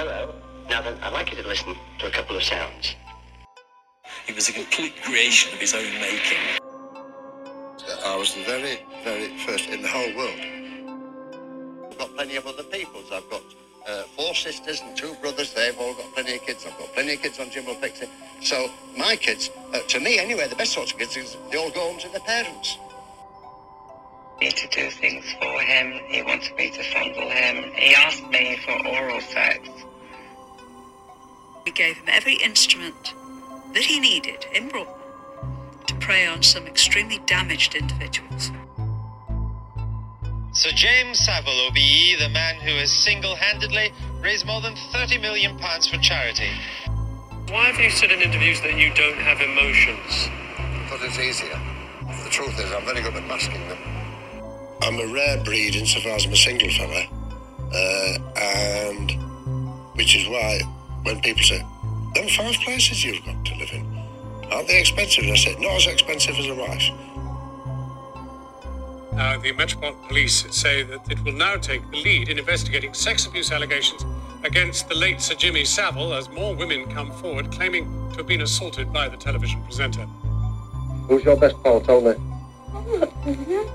Hello. Now then, I'd like you to listen to a couple of sounds. He was a complete creation of his own making. I was the very, very first in the whole world. I've got plenty of other peoples. I've got uh, four sisters and two brothers. They've all got plenty of kids. I've got plenty of kids on Jim'll Fix It. So my kids, uh, to me anyway, the best sorts of kids is they all go home to their parents. me to do things for him. He wanted me to fondle him. He asked me for oral sex. We gave him every instrument that he needed in Broadmoor to prey on some extremely damaged individuals. Sir James Savile, OBE, the man who has single handedly raised more than £30 million for charity. Why have you said in interviews that you don't have emotions? But it's easier. The truth is, I'm very good at masking them. I'm a rare breed insofar as I'm a single fella, uh, and which is why when people say, "Them five places you've got to live in, aren't they expensive?" And I said, "Not as expensive as a wife." Uh, the Metropolitan Police say that it will now take the lead in investigating sex abuse allegations against the late Sir Jimmy Savile as more women come forward claiming to have been assaulted by the television presenter. Who's your best pal, Tony? I'm not Desmond.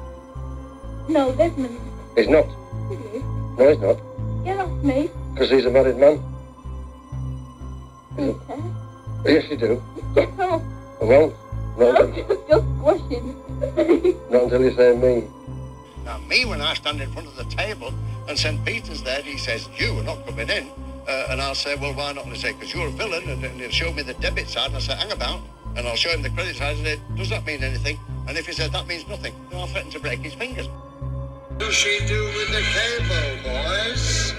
No, Desmond. He's not. It is. No, he's not, Get off me. because he's a married man. Okay. Yes, you do. Get off. Well, not, I'm just, just squashing. not until you say me. Now, me, when I stand in front of the table and St. Peter's there, he says, You are not coming in. Uh, and I'll say, Well, why not? And he say, Because you're a villain. And, and he'll show me the debit side. And I say, Hang about. And I'll show him the credit side. And say, Does that mean anything? And if he says, That means nothing, then I'll threaten to break his fingers. What does she do with the cable, boys?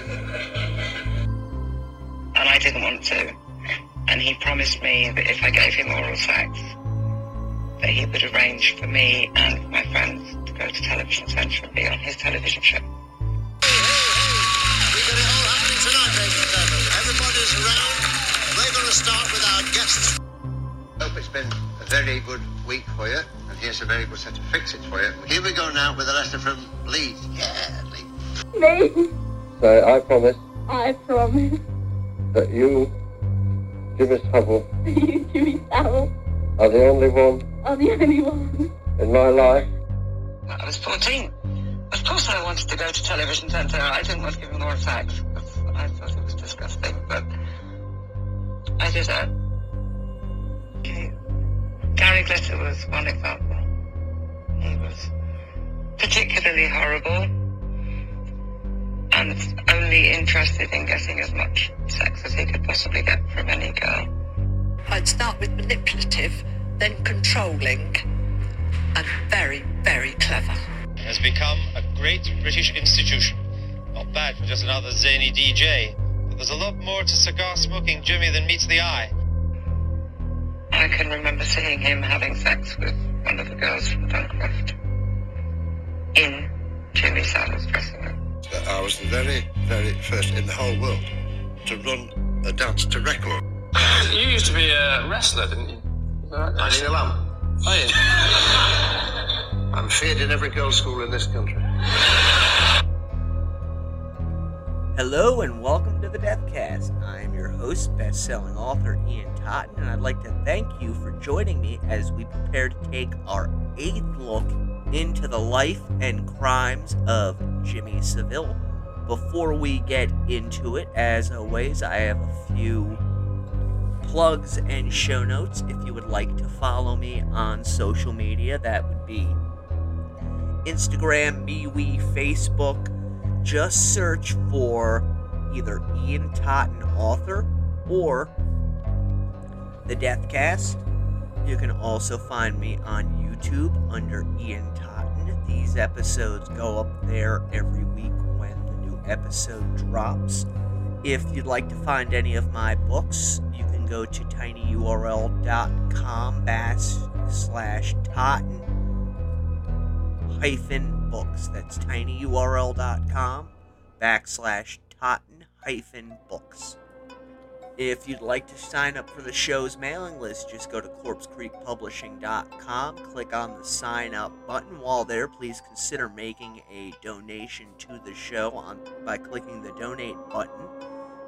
And I didn't want to. And he promised me that if I gave him oral sex, that he would arrange for me and my friends to go to Television Centre and be on his television show. Hey, hey, hey. We got it all happening tonight, ladies and gentlemen. Everybody's around. We're going to start with our guests. Hope it's been a very good week for you, and here's a very good set of fixings for you. Here we go now with a letter from Leeds. Yeah, Leeds. me. So I promise I promise. that you, Jimmy Savile, You, Jimmy Savile, are the only one are the only one. in my life I was 14. Of course I wanted to go to Television Centre. I didn't want to give him oral sex. because I thought it was disgusting, but I did it. Okay. Gary Glitter was one example. He was particularly horrible and only interested in getting as much sex as he could possibly get from any girl. I'd start with manipulative, then controlling, and very, very clever. Has become a great British institution. Not bad for just another zany DJ. But there's a lot more to cigar smoking Jimmy than meets the eye. I can remember seeing him having sex with one of the girls from Duncroft in Jimmy Savile's dressing room. I was the very, very first in the whole world to run a dance to record. You used to be a wrestler, didn't you? I still am. Oh, yeah. I'm feared in every girls' school in this country. Hello and welcome to the Deathcast. I am your host, best-selling author Ian Totten, and I'd like to thank you for joining me as we prepare to take our eighth look into the life and crimes of Jimmy Savile. Before we get into it, as always, I have a few plugs and show notes. If you would like to follow me on social media, that would be Instagram, MeWe, Facebook. Just search for either Ian Totten author or the Deathcast. You can also find me on YouTube under Ian. These episodes go up there every week when the new episode drops. If you'd like to find any of my books, you can go to tinyurl.com backslash Totten hyphen books. That's tinyurl.com backslash Totten hyphen books. If you'd like to sign up for the show's mailing list, just go to corpsecreekpublishing.com, click on the sign up button. While there, please consider making a donation to the show on by clicking the donate button.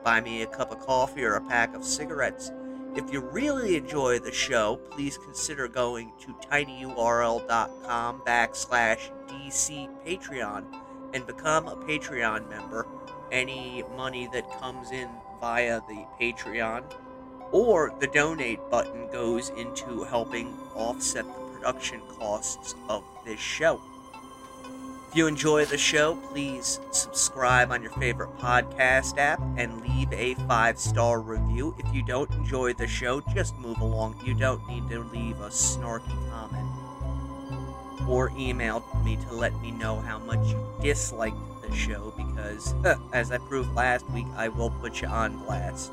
buy me a cup of coffee or a pack of cigarettes. If you really enjoy the show, please consider going to tinyurl.com backslash DC Patreon and become a Patreon member. Any money that comes in via the Patreon or the donate button goes into helping offset the production costs of this show. If you enjoy the show, please subscribe on your favorite podcast app and leave a five star review. If you don't enjoy the show, just move along. You don't need to leave a snarky comment or email me to let me know how much you disliked the show because, as I proved last week, I will put you on blast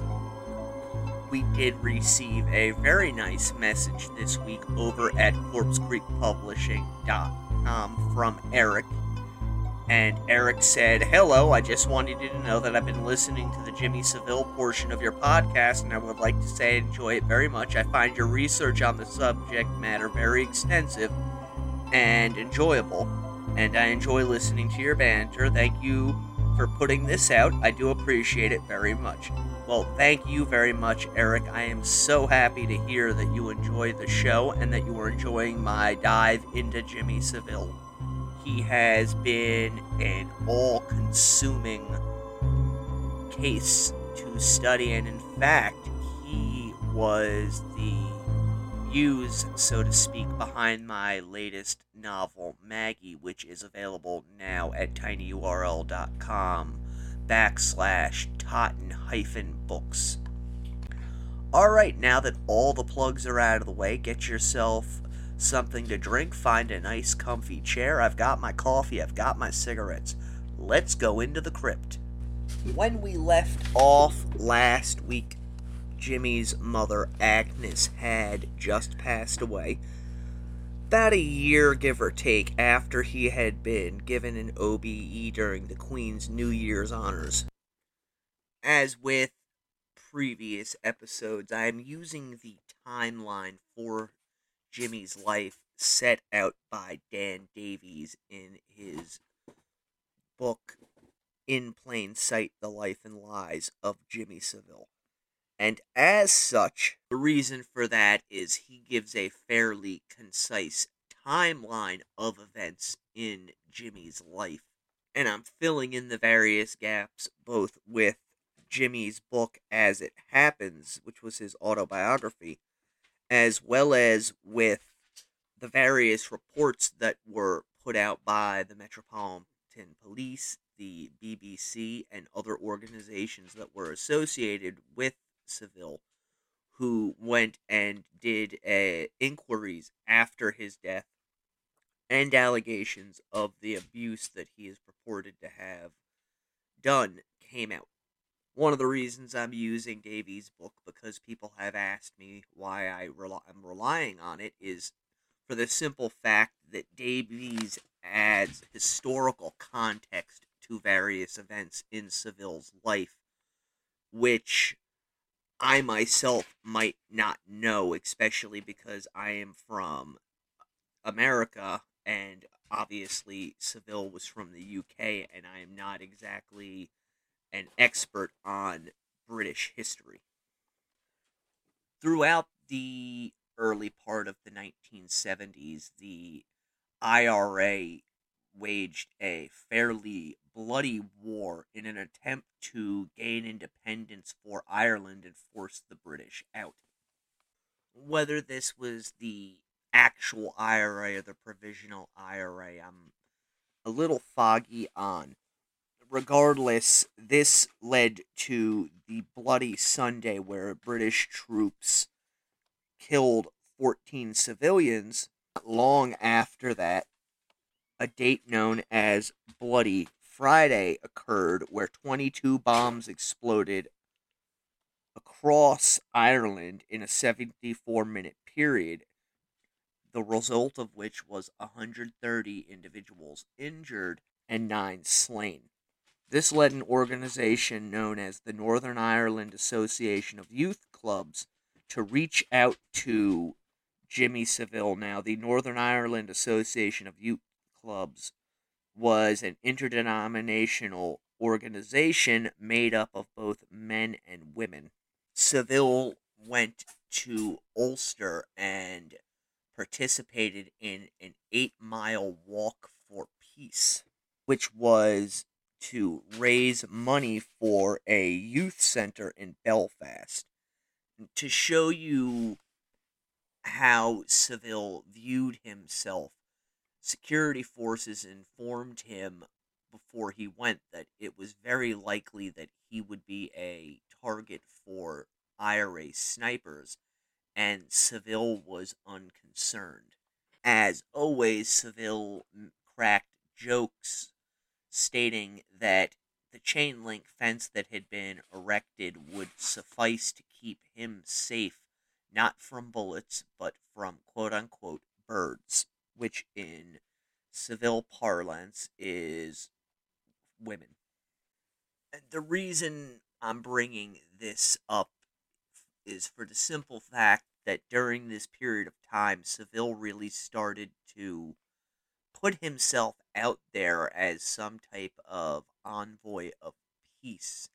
we did receive a very nice message this week over at CorpseCreekPublishing.com from Eric. And Eric said, Hello, I just wanted you to know that I've been listening to the Jimmy Savile portion of your podcast, and I would like to say I enjoy it very much. I find your research on the subject matter very extensive and enjoyable, and I enjoy listening to your banter. Thank you for putting this out. I do appreciate it very much. Well, thank you very much, Eric. I am so happy to hear that you enjoy the show and that you are enjoying my dive into Jimmy Savile. He has been an all consuming case to study, and in fact, he was the muse, so to speak, behind my latest novel, Maggie, which is available now at tinyurl.com backslash totten hyphen books. Alright, now that all the plugs are out of the way, get yourself something to drink, find a nice comfy chair. I've got my coffee, I've got my cigarettes. Let's go into the crypt. When we left off last week, Jimmy's mother, Agnes, had just passed away. About a year, give or take, after he had been given an OBE during the Queen's New Year's honors. As with previous episodes, I am using the timeline for Jimmy's life set out by Dan Davies in his book In Plain Sight The Life and Lies of Jimmy Savile. And as such, the reason for that is he gives a fairly concise timeline of events in Jimmy's life. And I'm filling in the various gaps both with Jimmy's book As It Happens, which was his autobiography, as well as with the various reports that were put out by the Metropolitan Police, the BBC, and other organizations that were associated with Savile who went and did uh, inquiries after his death and allegations of the abuse that he is purported to have done came out. One of the reasons I'm using Davies' book because people have asked me why I rely, I'm relying on it is for the simple fact that Davies adds historical context to various events in Savile's life, which I myself might not know, especially because I am from America and obviously Savile was from the UK, and I am not exactly an expert on British history. Throughout the early part of the 1970s, the IRA waged a fairly bloody war in an attempt to gain independence for Ireland and force the British out. Whether this was the actual IRA or the provisional IRA, I'm a little foggy on. Regardless, this led to the Bloody Sunday where British troops killed 14 civilians. Long after that, a date known as Bloody Friday occurred where 22 bombs exploded across Ireland in a 74 minute period, the result of which was 130 individuals injured and 9 slain. This led an organization known as the Northern Ireland Association of Youth Clubs to reach out to Jimmy Savile. Now, the Northern Ireland Association of Youth clubs was an interdenominational organization made up of both men and women. Savile went to Ulster and participated in an eight mile walk for peace, which was to raise money for a youth center in Belfast. To show you how Savile viewed himself, security forces informed him before he went that it was very likely that he would be a target for IRA snipers, and Savile was unconcerned. As always, Savile cracked jokes stating that the chain link fence that had been erected would suffice to keep him safe, not from bullets, but from quote unquote birds, which in Savile parlance is women. The reason I'm bringing this up is for the simple fact that during this period of time, Savile really started to put himself out there as some type of envoy of peace.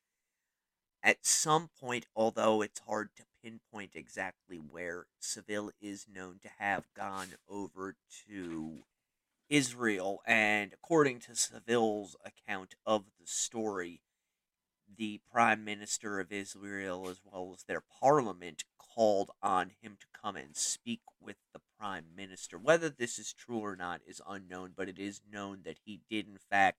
At some point, although it's hard to pinpoint exactly where, Savile is known to have gone over to Israel, and according to Savile's account of the story, the prime minister of Israel, as well as their parliament, called on him to come and speak with the prime minister. Whether this is true or not is unknown, but it is known that he did, in fact,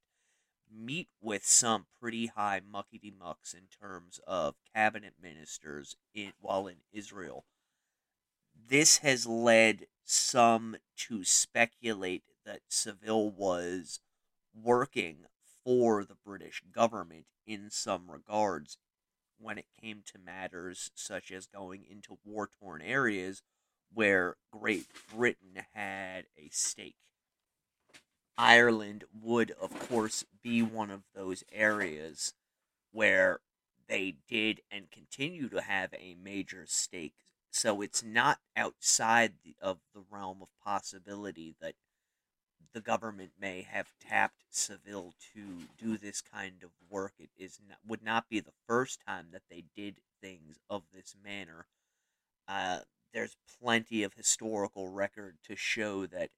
meet with some pretty high muckety mucks in terms of cabinet ministers in, while in Israel. This has led some to speculate that Savile was working for the British government in some regards when it came to matters such as going into war torn areas where Great Britain had a stake. Ireland would, of course, be one of those areas where they did and continue to have a major stake. So it's not outside the, of the realm of possibility that the government may have tapped Savile to do this kind of work. It is not, would not be the first time that they did things of this manner. Uh, there's plenty of historical record to show that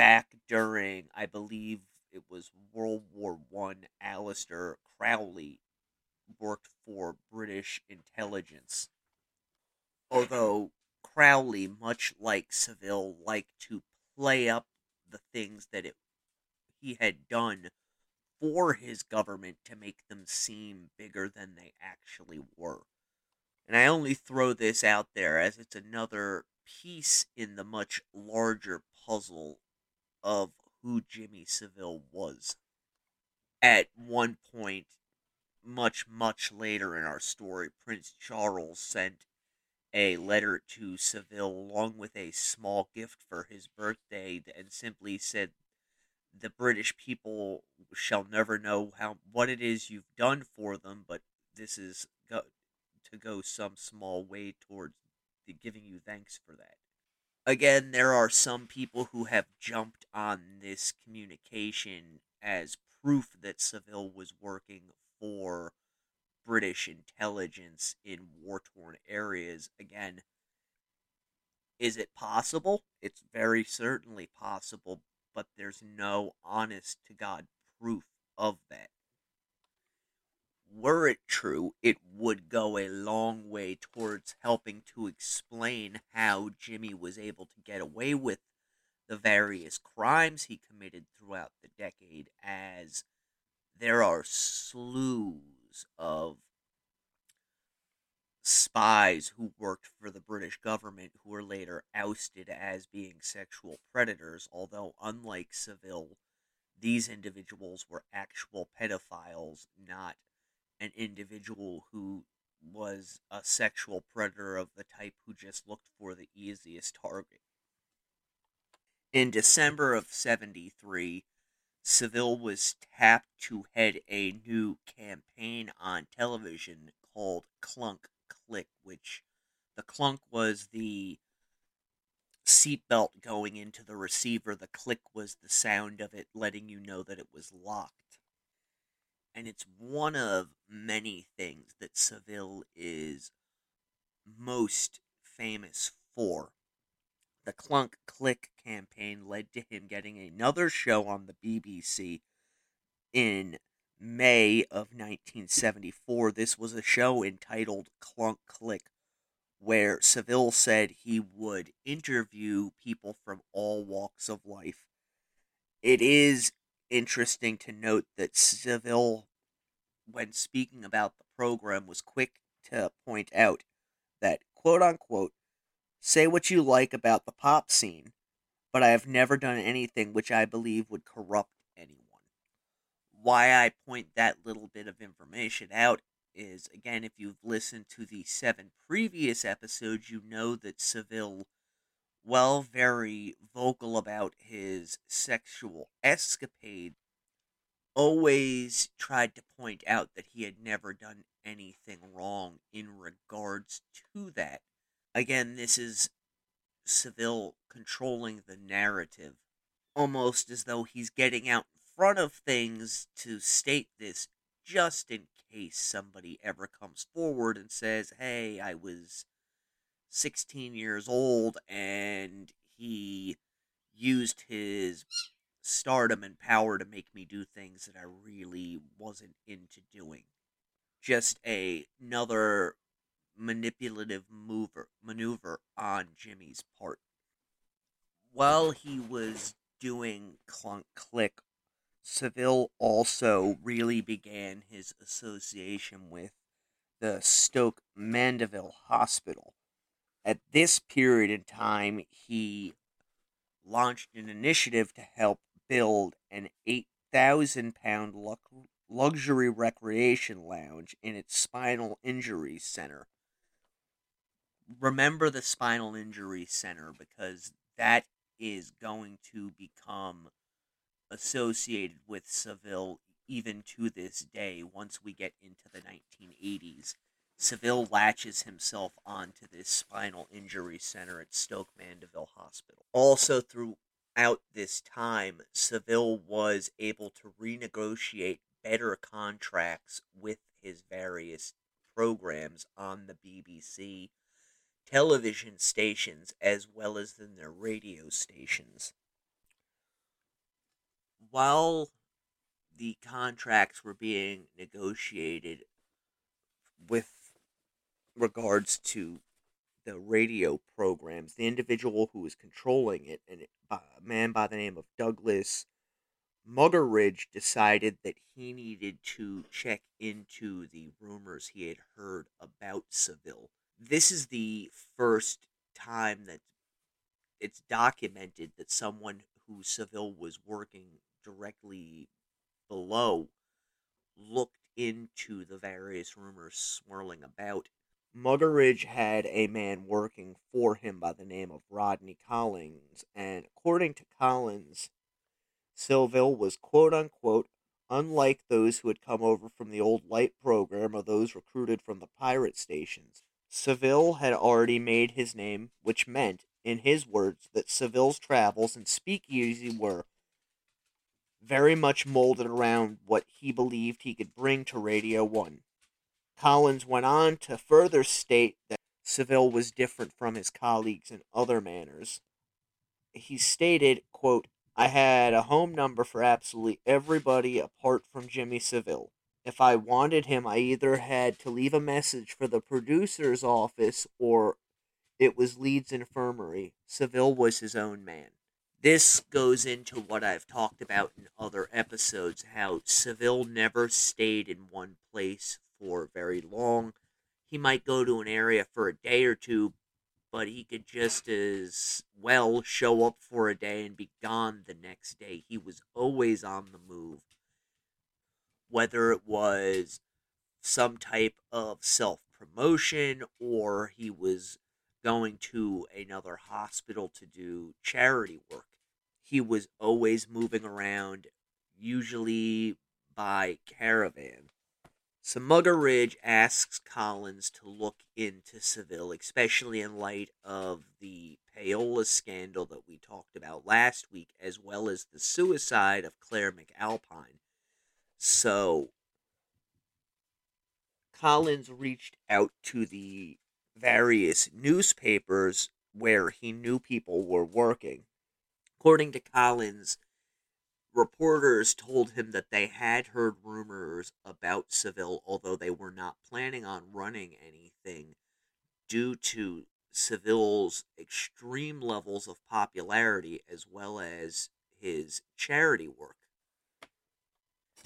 back during, I believe it was World War One, Aleister Crowley worked for British intelligence. Although Crowley, much like Savile, liked to play up the things that it, he had done for his government to make them seem bigger than they actually were. And I only throw this out there as it's another piece in the much larger puzzle of who Jimmy Savile was. At one point, much, much later in our story, Prince Charles sent a letter to Savile along with a small gift for his birthday and simply said the British people shall never know how what it is you've done for them, but this is go, to go some small way towards giving you thanks for that. Again, there are some people who have jumped on this communication as proof that Savile was working for British intelligence in war torn areas. Again, is it possible? It's very certainly possible, but there's no honest to God proof of that. Were it true, it would go a long way towards helping to explain how Jimmy was able to get away with the various crimes he committed throughout the decade, as there are slews of spies who worked for the British government who were later ousted as being sexual predators, although, unlike Savile, these individuals were actual pedophiles, not an individual who was a sexual predator of the type who just looked for the easiest target. In December of 73, Savile was tapped to head a new campaign on television called Clunk Click, which the clunk was the seatbelt going into the receiver. The click was the sound of it letting you know that it was locked. And it's one of many things that Savile is most famous for. The Clunk Click campaign led to him getting another show on the BBC in May of 1974. This was a show entitled Clunk Click, where Savile said he would interview people from all walks of life. It is interesting to note that Savile, when speaking about the program, was quick to point out that, quote unquote, say what you like about the pop scene, but I have never done anything which I believe would corrupt anyone. Why I point that little bit of information out is, again, if you've listened to the seven previous episodes, you know that Savile well, very vocal about his sexual escapade, always tried to point out that he had never done anything wrong in regards to that. Again, this is Savile controlling the narrative, almost as though he's getting out in front of things to state this just in case somebody ever comes forward and says, hey, I was 16 years old and he used his stardom and power to make me do things that I really wasn't into doing. Just a, another manipulative mover, maneuver on Jimmy's part. While he was doing Clunk Click, Savile also really began his association with the Stoke Mandeville Hospital at this period in time, he launched an initiative to help build an 8,000 pound luxury recreation lounge in its spinal injury center. Remember the spinal injury center because that is going to become associated with Savile even to this day once we get into the 1980s. Savile latches himself onto this spinal injury center at Stoke Mandeville Hospital. Also, throughout this time, Savile was able to renegotiate better contracts with his various programs on the BBC television stations as well as in their radio stations. While the contracts were being negotiated with regards to the radio programs, the individual who was controlling it, and a man by the name of Douglas Muggeridge decided that he needed to check into the rumors he had heard about Savile. This is the first time that it's documented that someone who Savile was working directly below looked into the various rumors swirling about Muggeridge had a man working for him by the name of Rodney Collins, and according to Collins, Savile was quote unquote unlike those who had come over from the old light program or those recruited from the pirate stations. Savile had already made his name, which meant, in his words, that Savile's travels and speakeasy were very much molded around what he believed he could bring to Radio 1. Collins went on to further state that Savile was different from his colleagues in other manners. He stated, quote, I had a home number for absolutely everybody apart from Jimmy Savile. If I wanted him, I either had to leave a message for the producer's office or it was Leeds Infirmary. Savile was his own man. This goes into what I've talked about in other episodes how Savile never stayed in one place for very long. He might go to an area for a day or two, but he could just as well show up for a day and be gone the next day. He was always on the move. Whether it was some type of self promotion or he was going to another hospital to do charity work. He was always moving around, usually by caravan. So Muggeridge asks Collins to look into Savile, especially in light of the payola scandal that we talked about last week, as well as the suicide of Claire McAlpine. So Collins reached out to the various newspapers where he knew people were working. According to Collins, reporters told him that they had heard rumors about Savile, although they were not planning on running anything due to Savile's extreme levels of popularity as well as his charity work.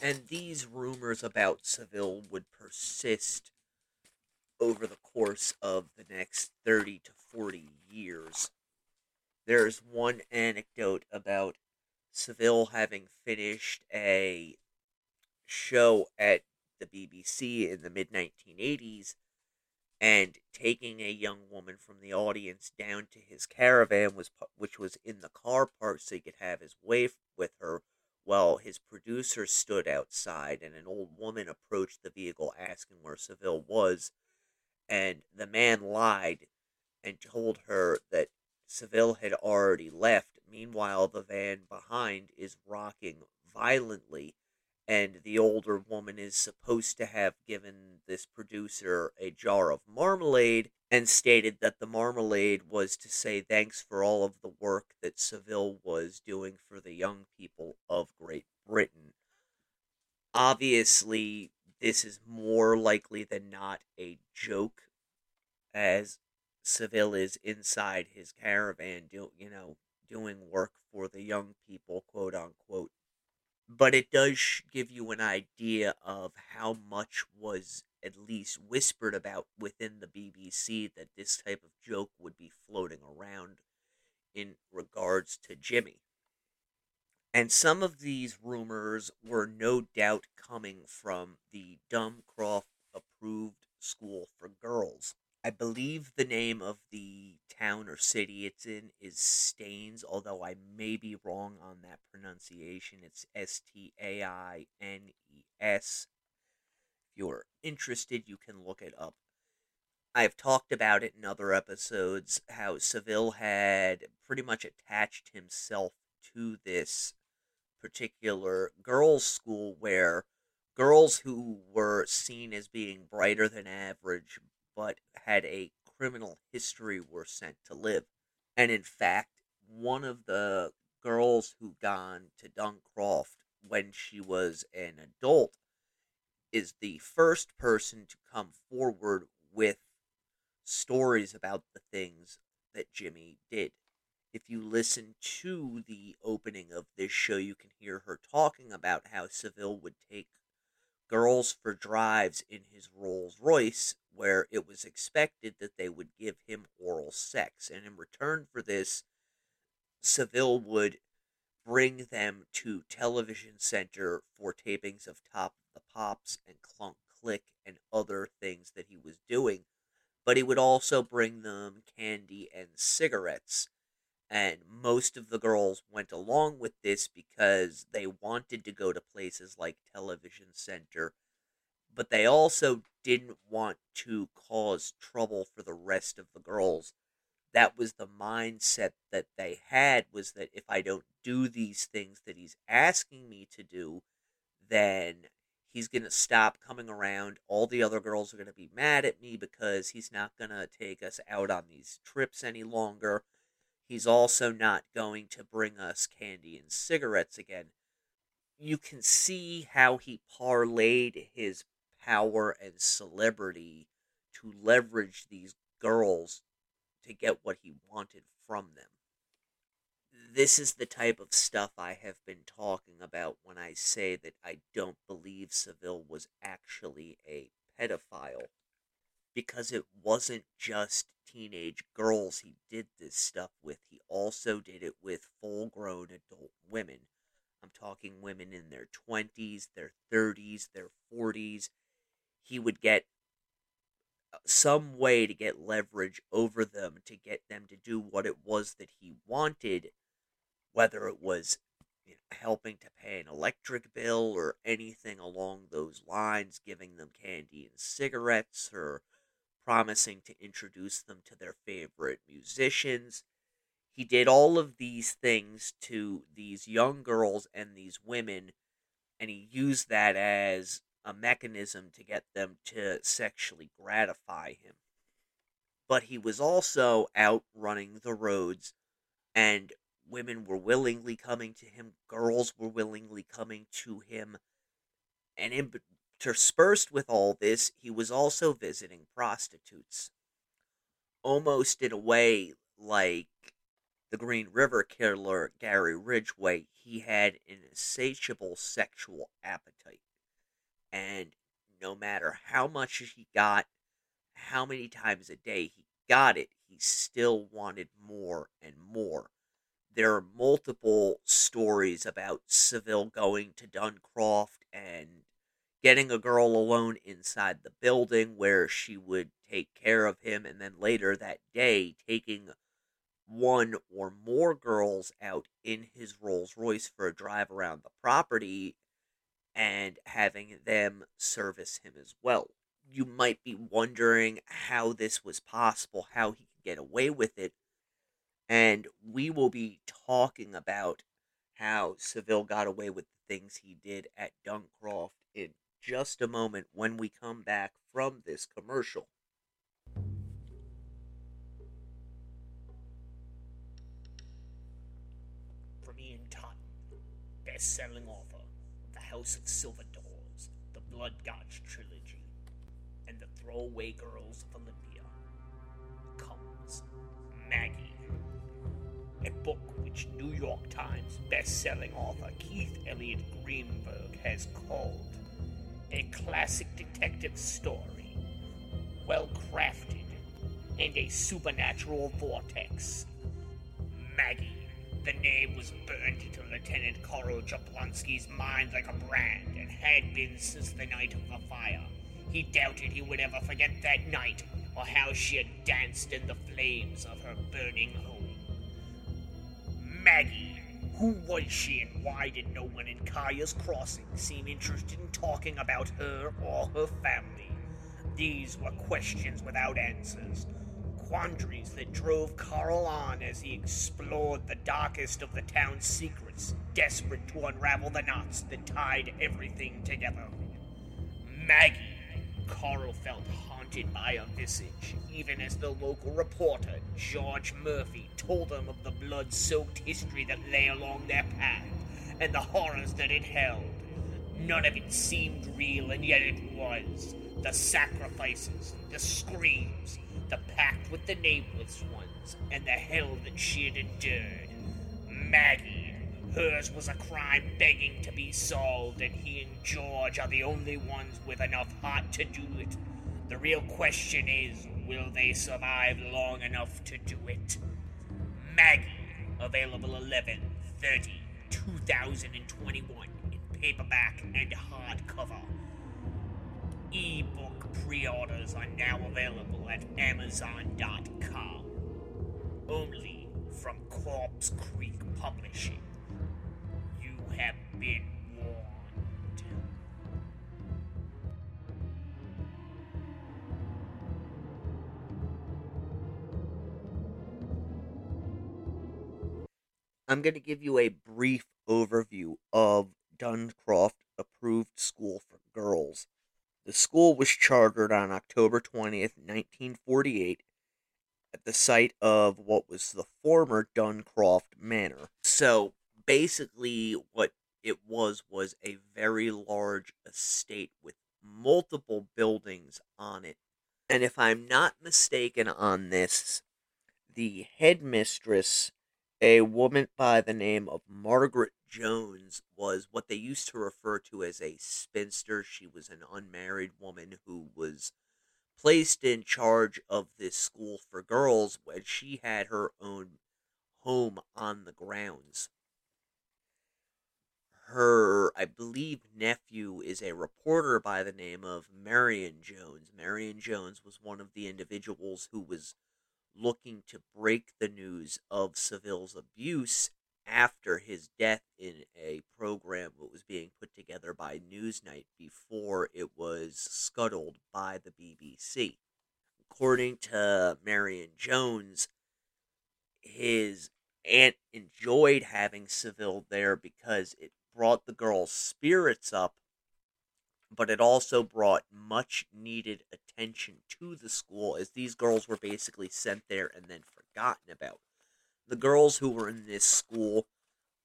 And these rumors about Savile would persist over the course of the next 30 to 40 years. There's one anecdote about Savile having finished a show at the BBC in the mid 1980s and taking a young woman from the audience down to his caravan was which was in the car park so he could have his wife with her while his producer stood outside and an old woman approached the vehicle asking where Savile was and the man lied and told her that Savile had already left. Meanwhile, the van behind is rocking violently, and the older woman is supposed to have given this producer a jar of marmalade and stated that the marmalade was to say thanks for all of the work that Savile was doing for the young people of Great Britain. Obviously, this is more likely than not a joke, as Savile is inside his caravan, do, you know, doing work for the young people, quote unquote. But it does give you an idea of how much was at least whispered about within the BBC that this type of joke would be floating around in regards to Jimmy. And some of these rumors were no doubt coming from the Duncroft approved school for girls. I believe the name of the town or city it's in is Staines, although I may be wrong on that pronunciation. It's S T A I N E S. If you're interested, you can look it up. I've talked about it in other episodes how Savile had pretty much attached himself to this particular girls' school where girls who were seen as being brighter than average but had a criminal history were sent to live. And in fact, one of the girls who gone to Duncroft when she was an adult is the first person to come forward with stories about the things that Jimmy did if you listen to the opening of this show, you can hear her talking about how Savile would take girls for drives in his Rolls Royce, where it was expected that they would give him oral sex. And in return for this, Savile would bring them to Television Center for tapings of Top the Pops and Clunk Click and other things that he was doing. But he would also bring them candy and cigarettes and most of the girls went along with this because they wanted to go to places like Television Center, but they also didn't want to cause trouble for the rest of the girls. That was the mindset that they had was that if I don't do these things that he's asking me to do, then he's going to stop coming around. All the other girls are going to be mad at me because he's not going to take us out on these trips any longer He's also not going to bring us candy and cigarettes again. You can see how he parlayed his power and celebrity to leverage these girls to get what he wanted from them. This is the type of stuff I have been talking about when I say that I don't believe Savile was actually a pedophile because it wasn't just teenage girls he did this stuff with. He also did it with full grown adult women. I'm talking women in their 20s, their 30s, their 40s. He would get uh, some way to get leverage over them to get them to do what it was that he wanted, whether it was you know, helping to pay an electric bill or anything along those lines, giving them candy and cigarettes or promising to introduce them to their favorite musicians. He did all of these things to these young girls and these women, and he used that as a mechanism to get them to sexually gratify him. But he was also out running the roads, and women were willingly coming to him, girls were willingly coming to him, and interspersed with all this, he was also visiting prostitutes. Almost in a way like the Green River killer Gary Ridgway, he had an insatiable sexual appetite. And no matter how much he got, how many times a day he got it, he still wanted more and more. There are multiple stories about Savile going to Duncroft and getting a girl alone inside the building where she would take care of him, and then later that day taking one or more girls out in his Rolls Royce for a drive around the property and having them service him as well. You might be wondering how this was possible, how he could get away with it. And we will be talking about how Savile got away with the things he did at Duncroft in just a moment when we come back from this commercial. From Ian Totten, best-selling author of The House of Silver Doors, the Blood Gods trilogy, and The Throwaway Girls of Olympia, comes Maggie, a book which New York Times best-selling author Keith Elliott Greenberg has called a classic detective story, well crafted, and a supernatural vortex. Maggie, the name was burned into Lieutenant Carl Jablonski's mind like a brand and had been since the night of the fire. He doubted he would ever forget that night or how she had danced in the flames of her burning home. Maggie who was she and why did no one in Kaya's Crossing seem interested in talking about her or her family? These were questions without answers, quandaries that drove Carl on as he explored the darkest of the town's secrets, desperate to unravel the knots that tied everything together. Maggie, Carl felt haunted by a visage, even as the local reporter, George Murphy, told them of the blood soaked history that lay along their path and the horrors that it held. None of it seemed real, and yet it was. The sacrifices, the screams, the pact with the nameless ones, and the hell that she had endured. Maggie, hers was a crime begging to be solved, and he and George are the only ones with enough heart to do it. The real question is, will they survive long enough to do it? Maggie, available 11 30 2021 in paperback and hardcover. Ebook pre orders are now available at Amazon.com. Only from Corpse Creek Publishing. Have been warned. I'm going to give you a brief overview of Duncroft Approved School for Girls. The school was chartered on October 20th, 1948, at the site of what was the former Duncroft Manor. So basically, what it was was a very large estate with multiple buildings on it. And if I'm not mistaken on this, the headmistress a woman by the name of Margaret Jones was what they used to refer to as a spinster. She was an unmarried woman who was placed in charge of this school for girls when she had her own home on the grounds. Her, I believe, nephew is a reporter by the name of Meirion Jones. Meirion Jones was one of the individuals who was looking to break the news of Savile's abuse after his death in a program that was being put together by Newsnight before it was scuttled by the BBC. According to Meirion Jones, his aunt enjoyed having Savile there because it brought the girl's spirits up, but it also brought much needed attention to the school as these girls were basically sent there and then forgotten about. The girls who were in this school,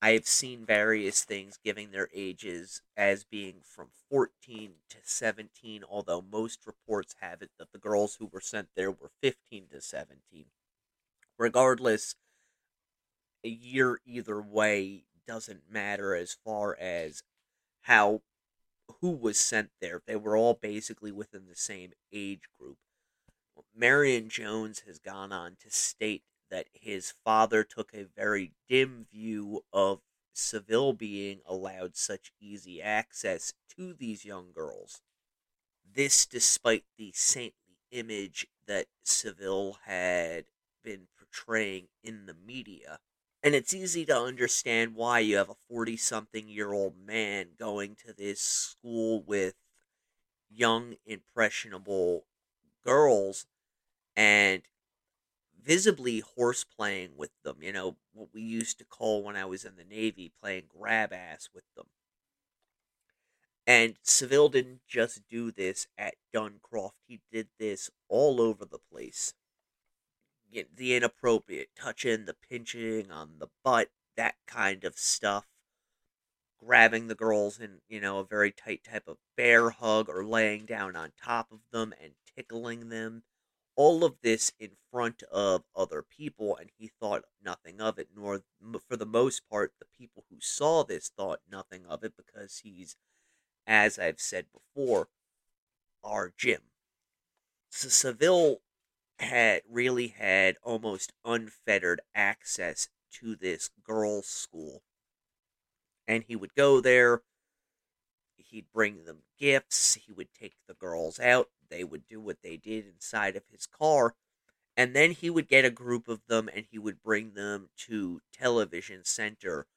I've seen various things giving their ages as being from 14 to 17, although most reports have it that the girls who were sent there were 15 to 17. Regardless, a year either way doesn't matter as far as how who was sent there. They were all basically within the same age group. Meirion Jones has gone on to state that his father took a very dim view of Savile being allowed such easy access to these young girls. This despite the saintly image that Savile had been portraying in the media. And it's easy to understand why you have a 40 something year old man going to this school with young, impressionable girls and visibly horse playing with them. You know, what we used to call when I was in the Navy playing grab ass with them. And Savile didn't just do this at Duncroft, he did this all over the place the inappropriate touching, the pinching on the butt, that kind of stuff. Grabbing the girls in, you know, a very tight type of bear hug or laying down on top of them and tickling them. All of this in front of other people, and he thought nothing of it, nor, for the most part, the people who saw this thought nothing of it because he's, as I've said before, our Jim. So Savile had really had almost unfettered access to this girls' school. And he would go there, he'd bring them gifts, he would take the girls out, they would do what they did inside of his car, and then he would get a group of them and he would bring them to Television Center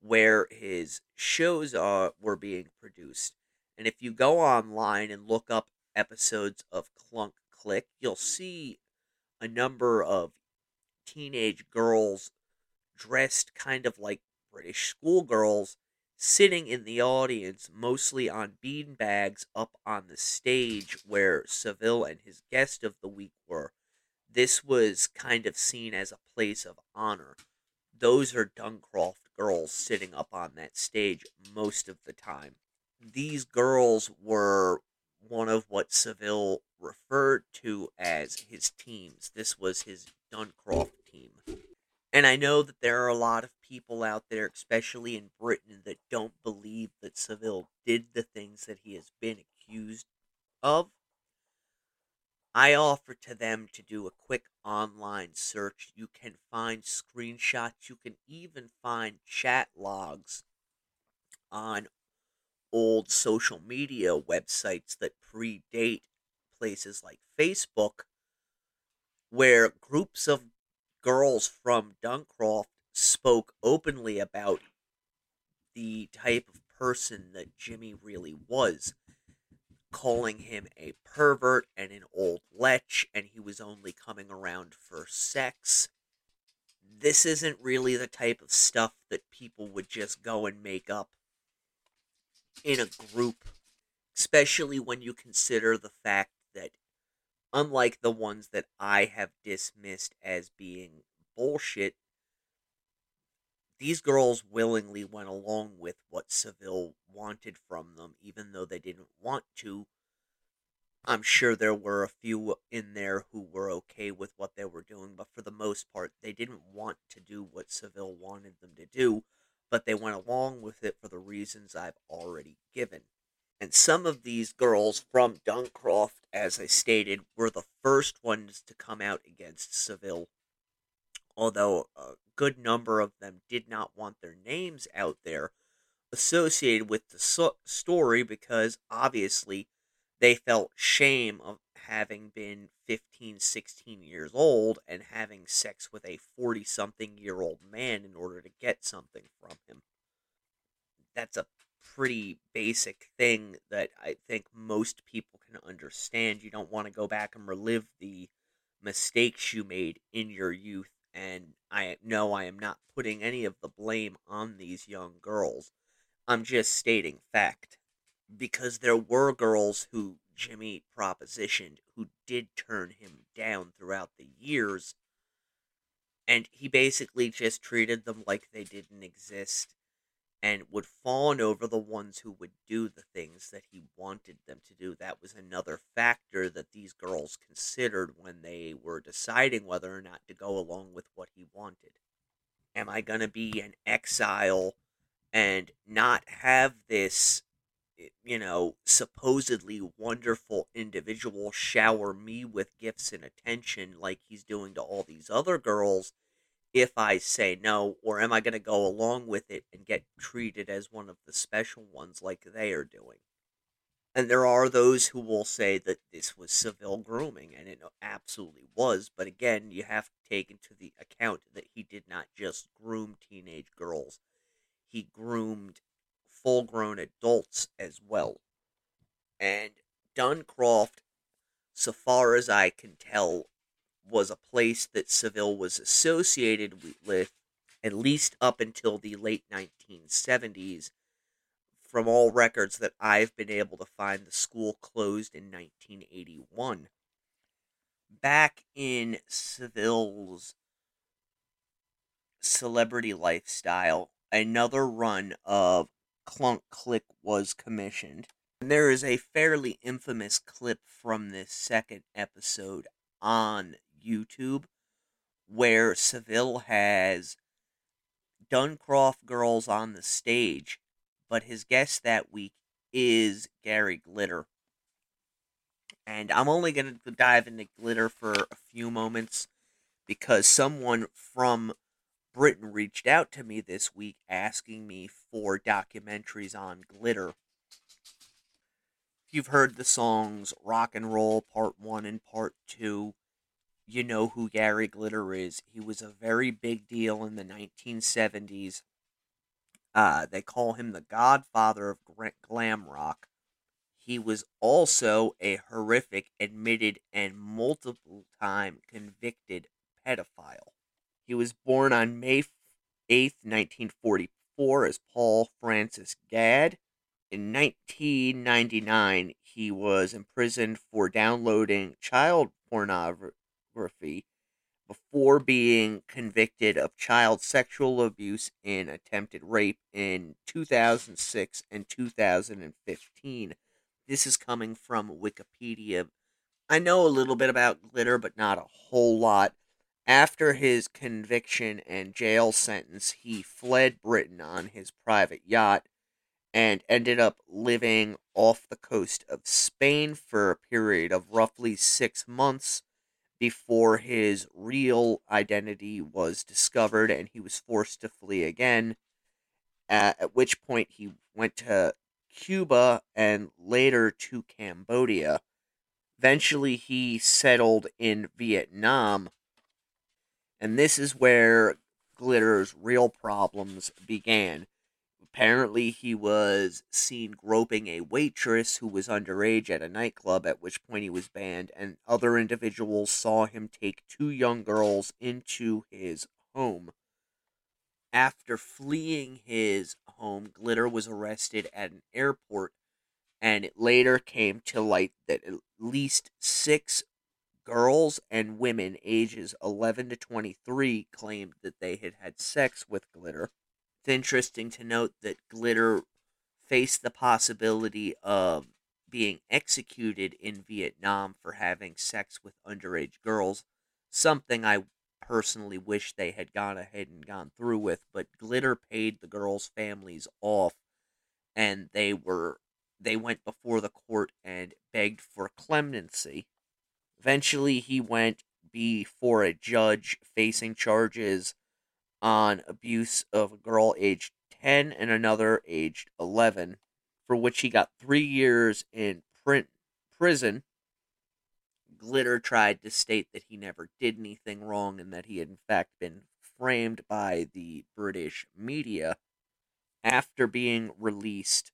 where his shows are, were being produced. And if you go online and look up episodes of Clunk Click, you'll see a number of teenage girls dressed kind of like British schoolgirls sitting in the audience, mostly on bean bags up on the stage where Savile and his guest of the week were. This was kind of seen as a place of honor. Those are Duncroft girls sitting up on that stage most of the time. These girls were one of what Savile referred to as his teams. This was his Duncroft team. And I know that there are a lot of people out there, especially in Britain, that don't believe that Savile did the things that he has been accused of. I offer to them to do a quick online search. You can find screenshots, you can even find chat logs on old social media websites that predate places like Facebook, where groups of girls from Duncroft spoke openly about the type of person that Jimmy really was, calling him a pervert and an old lech, and he was only coming around for sex. This isn't really the type of stuff that people would just go and make up in a group, especially when you consider the fact that, unlike the ones that I have dismissed as being bullshit, these girls willingly went along with what Savile wanted from them, even though they didn't want to. I'm sure there were a few in there who were okay with what they were doing, but for the most part, they didn't want to do what Savile wanted them to do but they went along with it for the reasons I've already given. And some of these girls from Duncroft, as I stated, were the first ones to come out against Savile, although a good number of them did not want their names out there associated with the so- story because obviously they felt shame of having been 15, 16 years old and having sex with a 40 something year old man in order to get something from him. That's a pretty basic thing that I think most people can understand. You don't want to go back and relive the mistakes you made in your youth. And I know I am not putting any of the blame on these young girls. I'm just stating fact. because there were girls who Jimmy propositioned who did turn him down throughout the years. And he basically just treated them like they didn't exist and would fawn over the ones who would do the things that he wanted them to do. That was another factor that these girls considered when they were deciding whether or not to go along with what he wanted. Am I going to be an exile and not have this you know, supposedly wonderful individual shower me with gifts and attention like he's doing to all these other girls if I say no, or am I going to go along with it and get treated as one of the special ones like they are doing? And there are those who will say that this was Savile grooming, and it absolutely was. But again, you have to take into the account that he did not just groom teenage girls, he groomed full grown adults as well. And Duncroft, so far as I can tell, was a place that Savile was associated with at least up until the late 1970s. From all records that I've been able to find, the school closed in 1981. Back in Savile's celebrity lifestyle, another run of Clunk Click was commissioned. And there is a fairly infamous clip from this second episode on YouTube where Savile has Duncroft girls on the stage, but his guest that week is Gary Glitter. And I'm only going to dive into Glitter for a few moments because someone from Britain reached out to me this week asking me for documentaries on glitter. If you've heard the songs Rock and Roll Part 1 and Part 2, you know who Gary Glitter is. He was a very big deal in the 1970s. Uh, they call him the godfather of glam rock. He was also a horrific, admitted, and multiple time convicted pedophile. He was born on May 8th, 1944, as Paul Francis Gadd. In 1999, he was imprisoned for downloading child pornography before being convicted of child sexual abuse and attempted rape in 2006 and 2015. This is coming from Wikipedia. I know a little bit about glitter, but not a whole lot. After his conviction and jail sentence, he fled Britain on his private yacht and ended up living off the coast of Spain for a period of roughly six months before his real identity was discovered and he was forced to flee again. At which point he went to Cuba and later to Cambodia. Eventually, he settled in Vietnam and this is where Glitter's real problems began. Apparently, he was seen groping a waitress who was underage at a nightclub, at which point he was banned, and other individuals saw him take two young girls into his home. After fleeing his home, Glitter was arrested at an airport, and it later came to light that at least six girls and women ages 11 to 23 claimed that they had had sex with Glitter. It's interesting to note that Glitter faced the possibility of being executed in Vietnam for having sex with underage girls, something I personally wish they had gone ahead and gone through with, but Glitter paid the girls' families off and they were they went before the court and begged for clemency. Eventually, he went before a judge facing charges on abuse of a girl aged 10 and another aged 11, for which he got three years in print prison. Glitter tried to state that he never did anything wrong and that he had, in fact, been framed by the British media. After being released,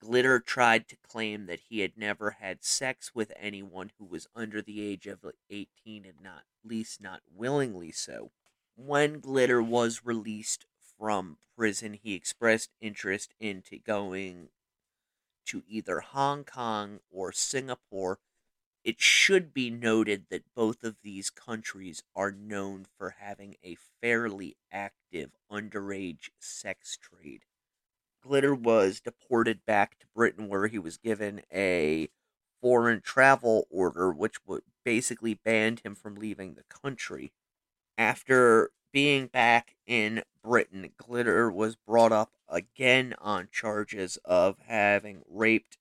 Glitter tried to claim that he had never had sex with anyone who was under the age of 18 and not least not willingly so. When Glitter was released from prison, he expressed interest into going to either Hong Kong or Singapore. It should be noted that both of these countries are known for having a fairly active underage sex trade. Glitter was deported back to Britain where he was given a foreign travel order, which would basically banned him from leaving the country. After being back in Britain, Glitter was brought up again on charges of having raped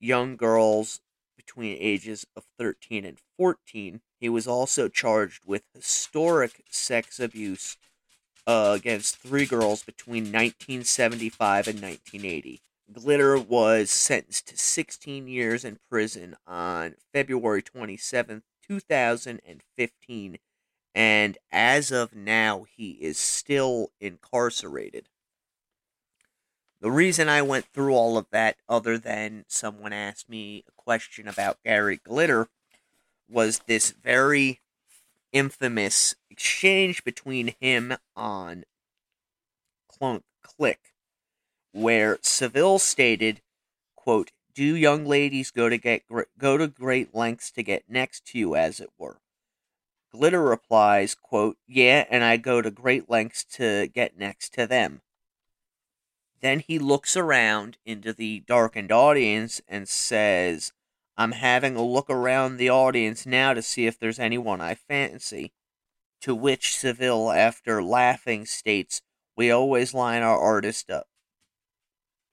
young girls between ages of 13 and 14. He was also charged with historic sex abuse uh, against three girls between 1975 and 1980. Glitter was sentenced to 16 years in prison on February 27, 2015, and as of now, he is still incarcerated. The reason I went through all of that, other than someone asked me a question about Gary Glitter, was this very infamous exchange between him on Clunk Click, where Savile stated, quote, do young ladies go to get go to great lengths to get next to you as it were? Glitter replies quote yeah and i go to great lengths to get next to them. Then he looks around into the darkened audience and says i'm having a look around the audience now to see if there's anyone i fancy to which Savile after laughing states we always line our artist up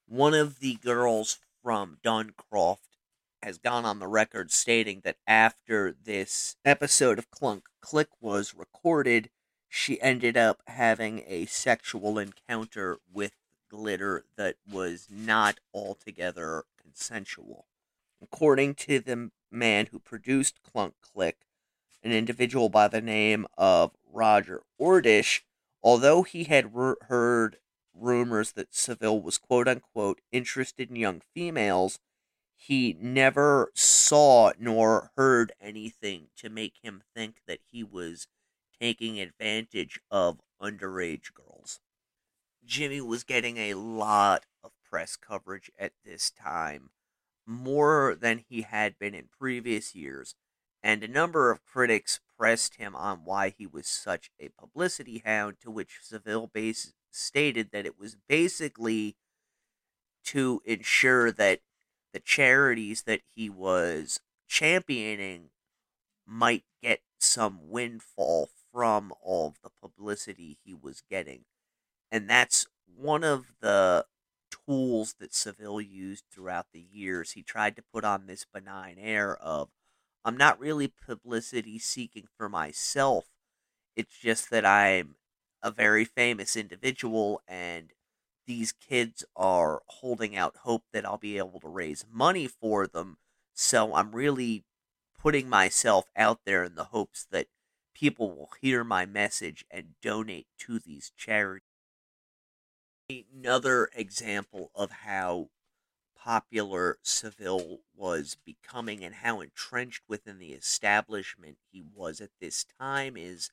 one of the girls from Duncroft has gone on the record stating that after this episode of Clunk Click was recorded, she ended up having a sexual encounter with Glitter that was not altogether consensual. According to the man who produced Clunk Click, an individual by the name of Roger Ordish, although he had heard rumors that Savile was quote unquote interested in young females, he never saw nor heard anything to make him think that he was taking advantage of underage girls. Jimmy was getting a lot of press coverage at this time, more than he had been in previous years, and a number of critics pressed him on why he was such a publicity hound, to which Savile base stated that it was basically to ensure that the charities that he was championing might get some windfall from all of the publicity he was getting. And that's one of the tools that Savile used throughout the years. He tried to put on this benign air of, I'm not really publicity seeking for myself. It's just that I'm a very famous individual and these kids are holding out hope that I'll be able to raise money for them. So I'm really putting myself out there in the hopes that people will hear my message and donate to these charities. Another example of how popular Savile was becoming and how entrenched within the establishment he was at this time is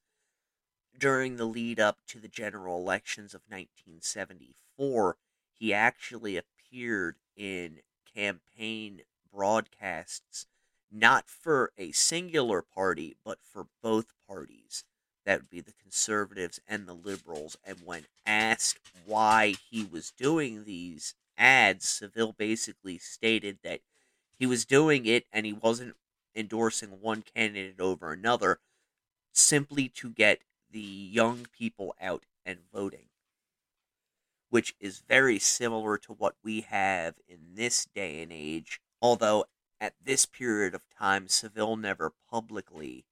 during the lead up to the general elections of 1974, he actually appeared in campaign broadcasts not for a singular party, but for both parties. That would be the conservatives and the liberals. And when asked why he was doing these ads, Savile basically stated that he was doing it and he wasn't endorsing one candidate over another simply to get the young people out and voting, which is very similar to what we have in this day and age. Although at this period of time, Savile never publicly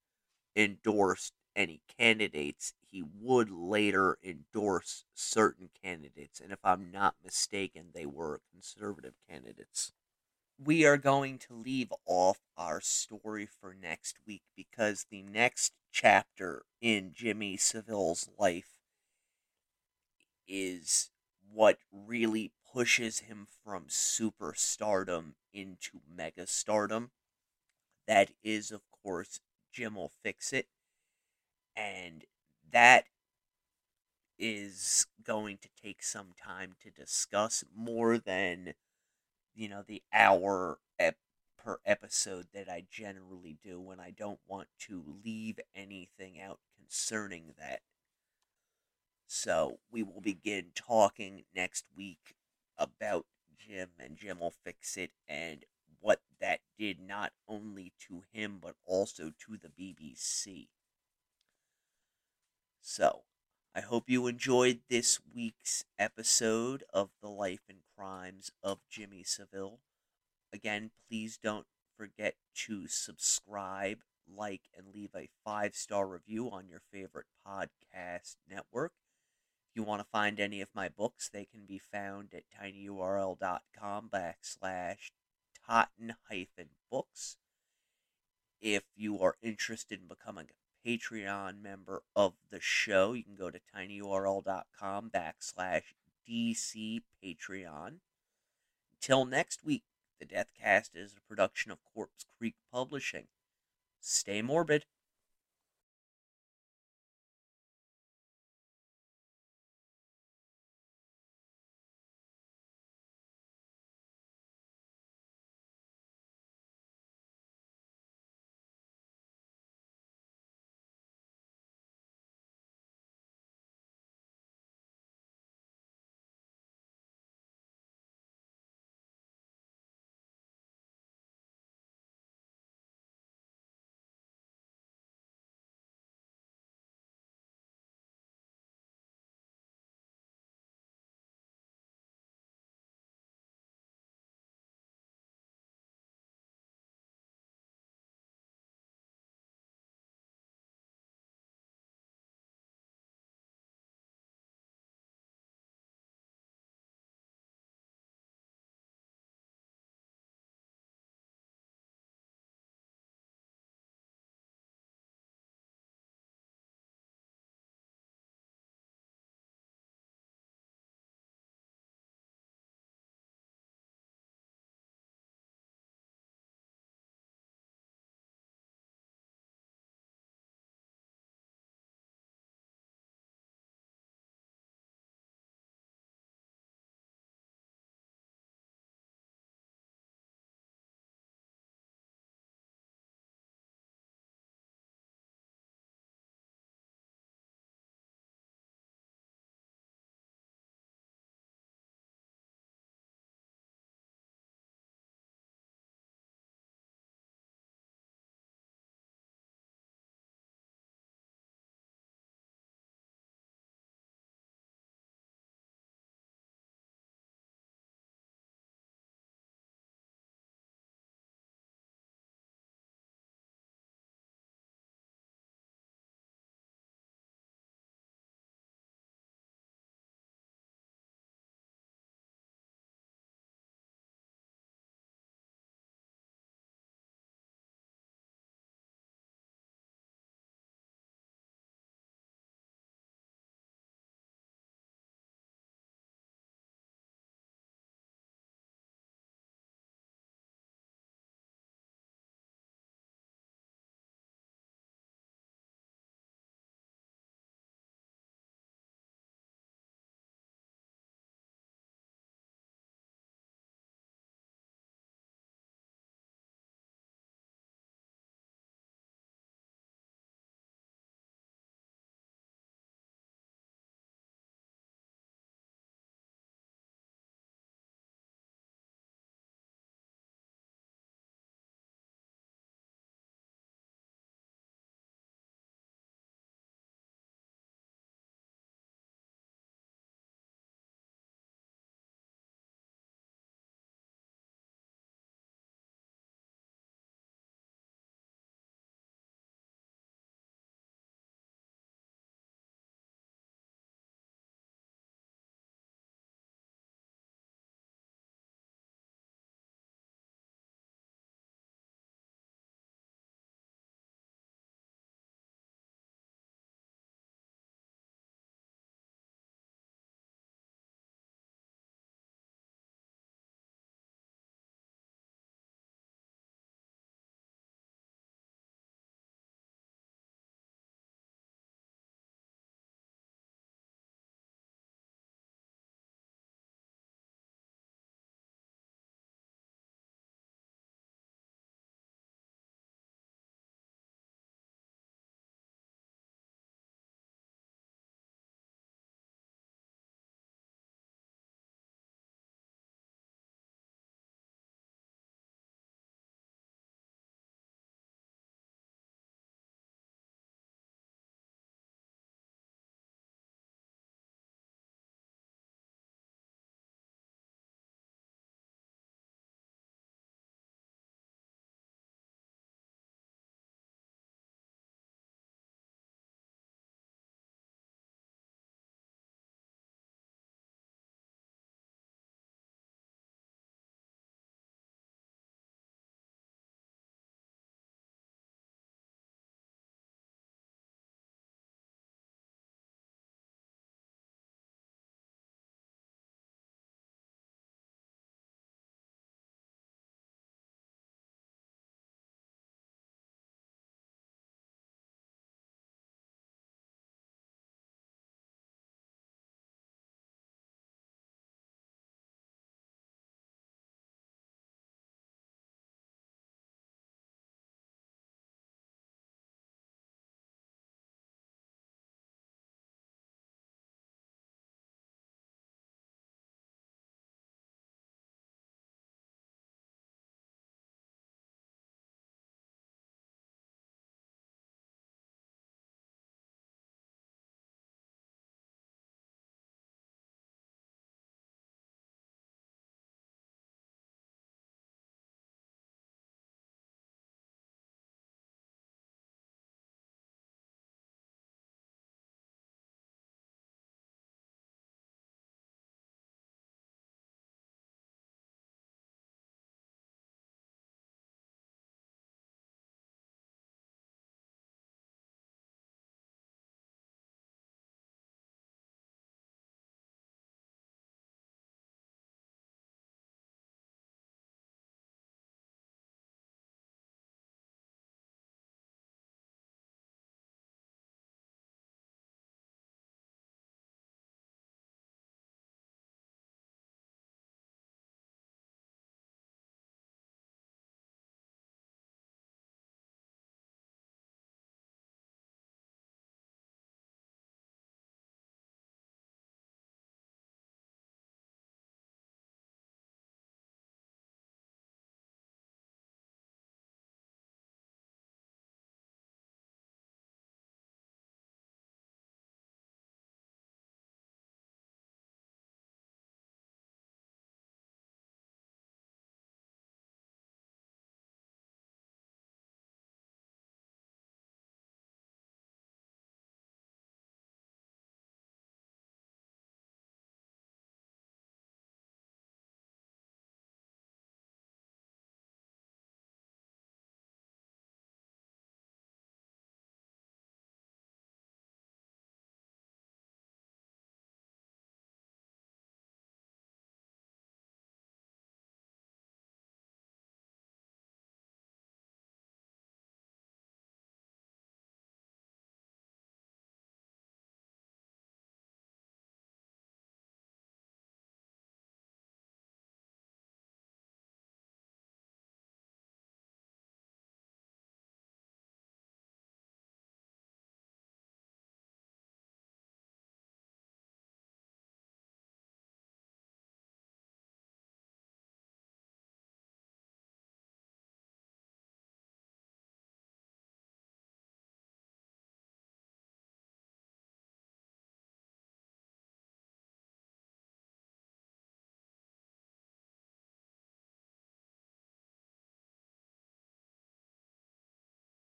endorsed any candidates, he would later endorse certain candidates, and if I'm not mistaken, they were conservative candidates we are going to leave off our story for next week because the next chapter in Jimmy Savile's life is what really pushes him from superstardom into megastardom. That is, of course, Jim will fix it. And that is going to take some time to discuss more than you know, the hour ep- per episode that I generally do when I don't want to leave anything out concerning that. So we will begin talking next week about Jim, and Jim will fix it and what that did not only to him but also to the BBC. So, I hope you enjoyed this week's episode of The Life and Crimes of Jimmy Savile. Again, please don't forget to subscribe, like, and leave a five star review on your favorite podcast network. If you want to find any of my books, they can be found at tinyurl.com backslash totten hyphen books. If you are interested in becoming a Patreon member of the show, you can go to tinyurl.com backslash DC Patreon. Until next week, the Deathcast is a production of Corpse Creek Publishing. Stay morbid.